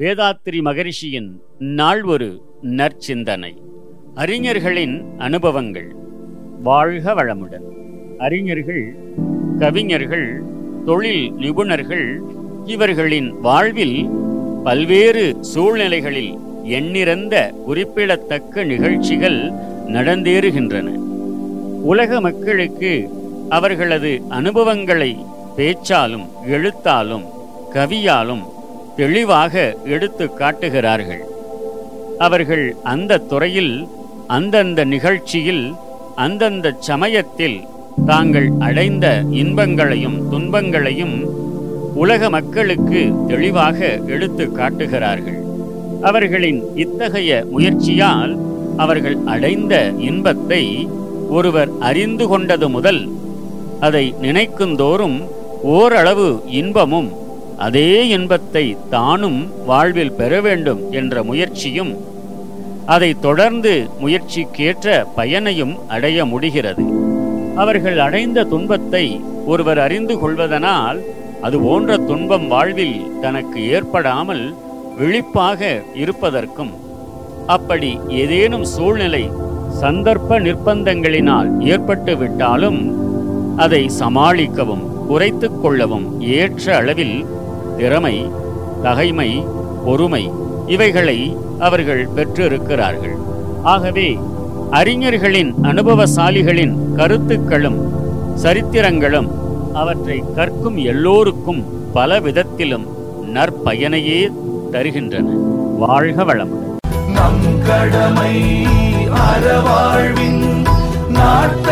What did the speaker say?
வேதாத்திரி மகரிஷியின் நாள் ஒரு நற்சிந்தனை. அறிஞர்களின் அனுபவங்கள். வாழ்க வளமுடன். அறிஞர்கள் கவிஞர்கள் தொழில் நிபுணர்கள் இவர்களின் வாழ்வில் பல்வேறு சூழ்நிலைகளில் எண்ணிறந்த குறிப்பிடத்தக்க நிகழ்ச்சிகள் நடந்தேறுகின்றன. உலக மக்களுக்கு அவர்களது அனுபவங்களை பேச்சாலும் எழுத்தாலும் கவியாலும் தெளிவாக எடுத்து காட்டுகிறார்கள். அவர்கள் அந்த துறையில் அந்தந்த நிகழ்ச்சியில் அந்தந்த சமயத்தில் தாங்கள் அடைந்த இன்பங்களையும் துன்பங்களையும் உலக மக்களுக்கு தெளிவாக எடுத்து காட்டுகிறார்கள். அவர்களின் இத்தகைய முயற்சியால் அவர்கள் அடைந்த இன்பத்தை ஒருவர் அறிந்து கொண்டது முதல் அதை நினைக்குந்தோறும் ஓரளவு இன்பமும் அதே இன்பத்தை தானும் வாழ்வில் பெற வேண்டும் என்ற முயற்சியும் அதை தொடர்ந்து முயற்சிக்கேற்ற பயனையும் அடைய முடிகிறது. அவர்கள் அடைந்த துன்பத்தை ஒருவர் அறிந்து கொள்வதனால் அது போன்ற துன்பம் வாழ்வில் தனக்கு ஏற்படாமல் விழிப்பாக இருப்பதற்கும் அப்படி ஏதேனும் சூழ்நிலை சந்தர்ப்ப நிர்பந்தங்களினால் ஏற்பட்டு விட்டாலும் அதை சமாளிக்கவும் குறைத்துக் கொள்ளவும் ஏற்ற அளவில் திறமை தகைமை பொறுமை இவைகளை அவர்கள் பெற்றிருக்கிறார்கள். ஆகவே அறிஞர்களின் அனுபவசாலிகளின் கருத்துக்களும் சரித்திரங்களும் அவற்றை கற்கும் எல்லோருக்கும் பல விதத்திலும் நற்பயனையே தருகின்றன. வாழ்க வளம் நம் கடமை அறவாழ்வின் நாட்டு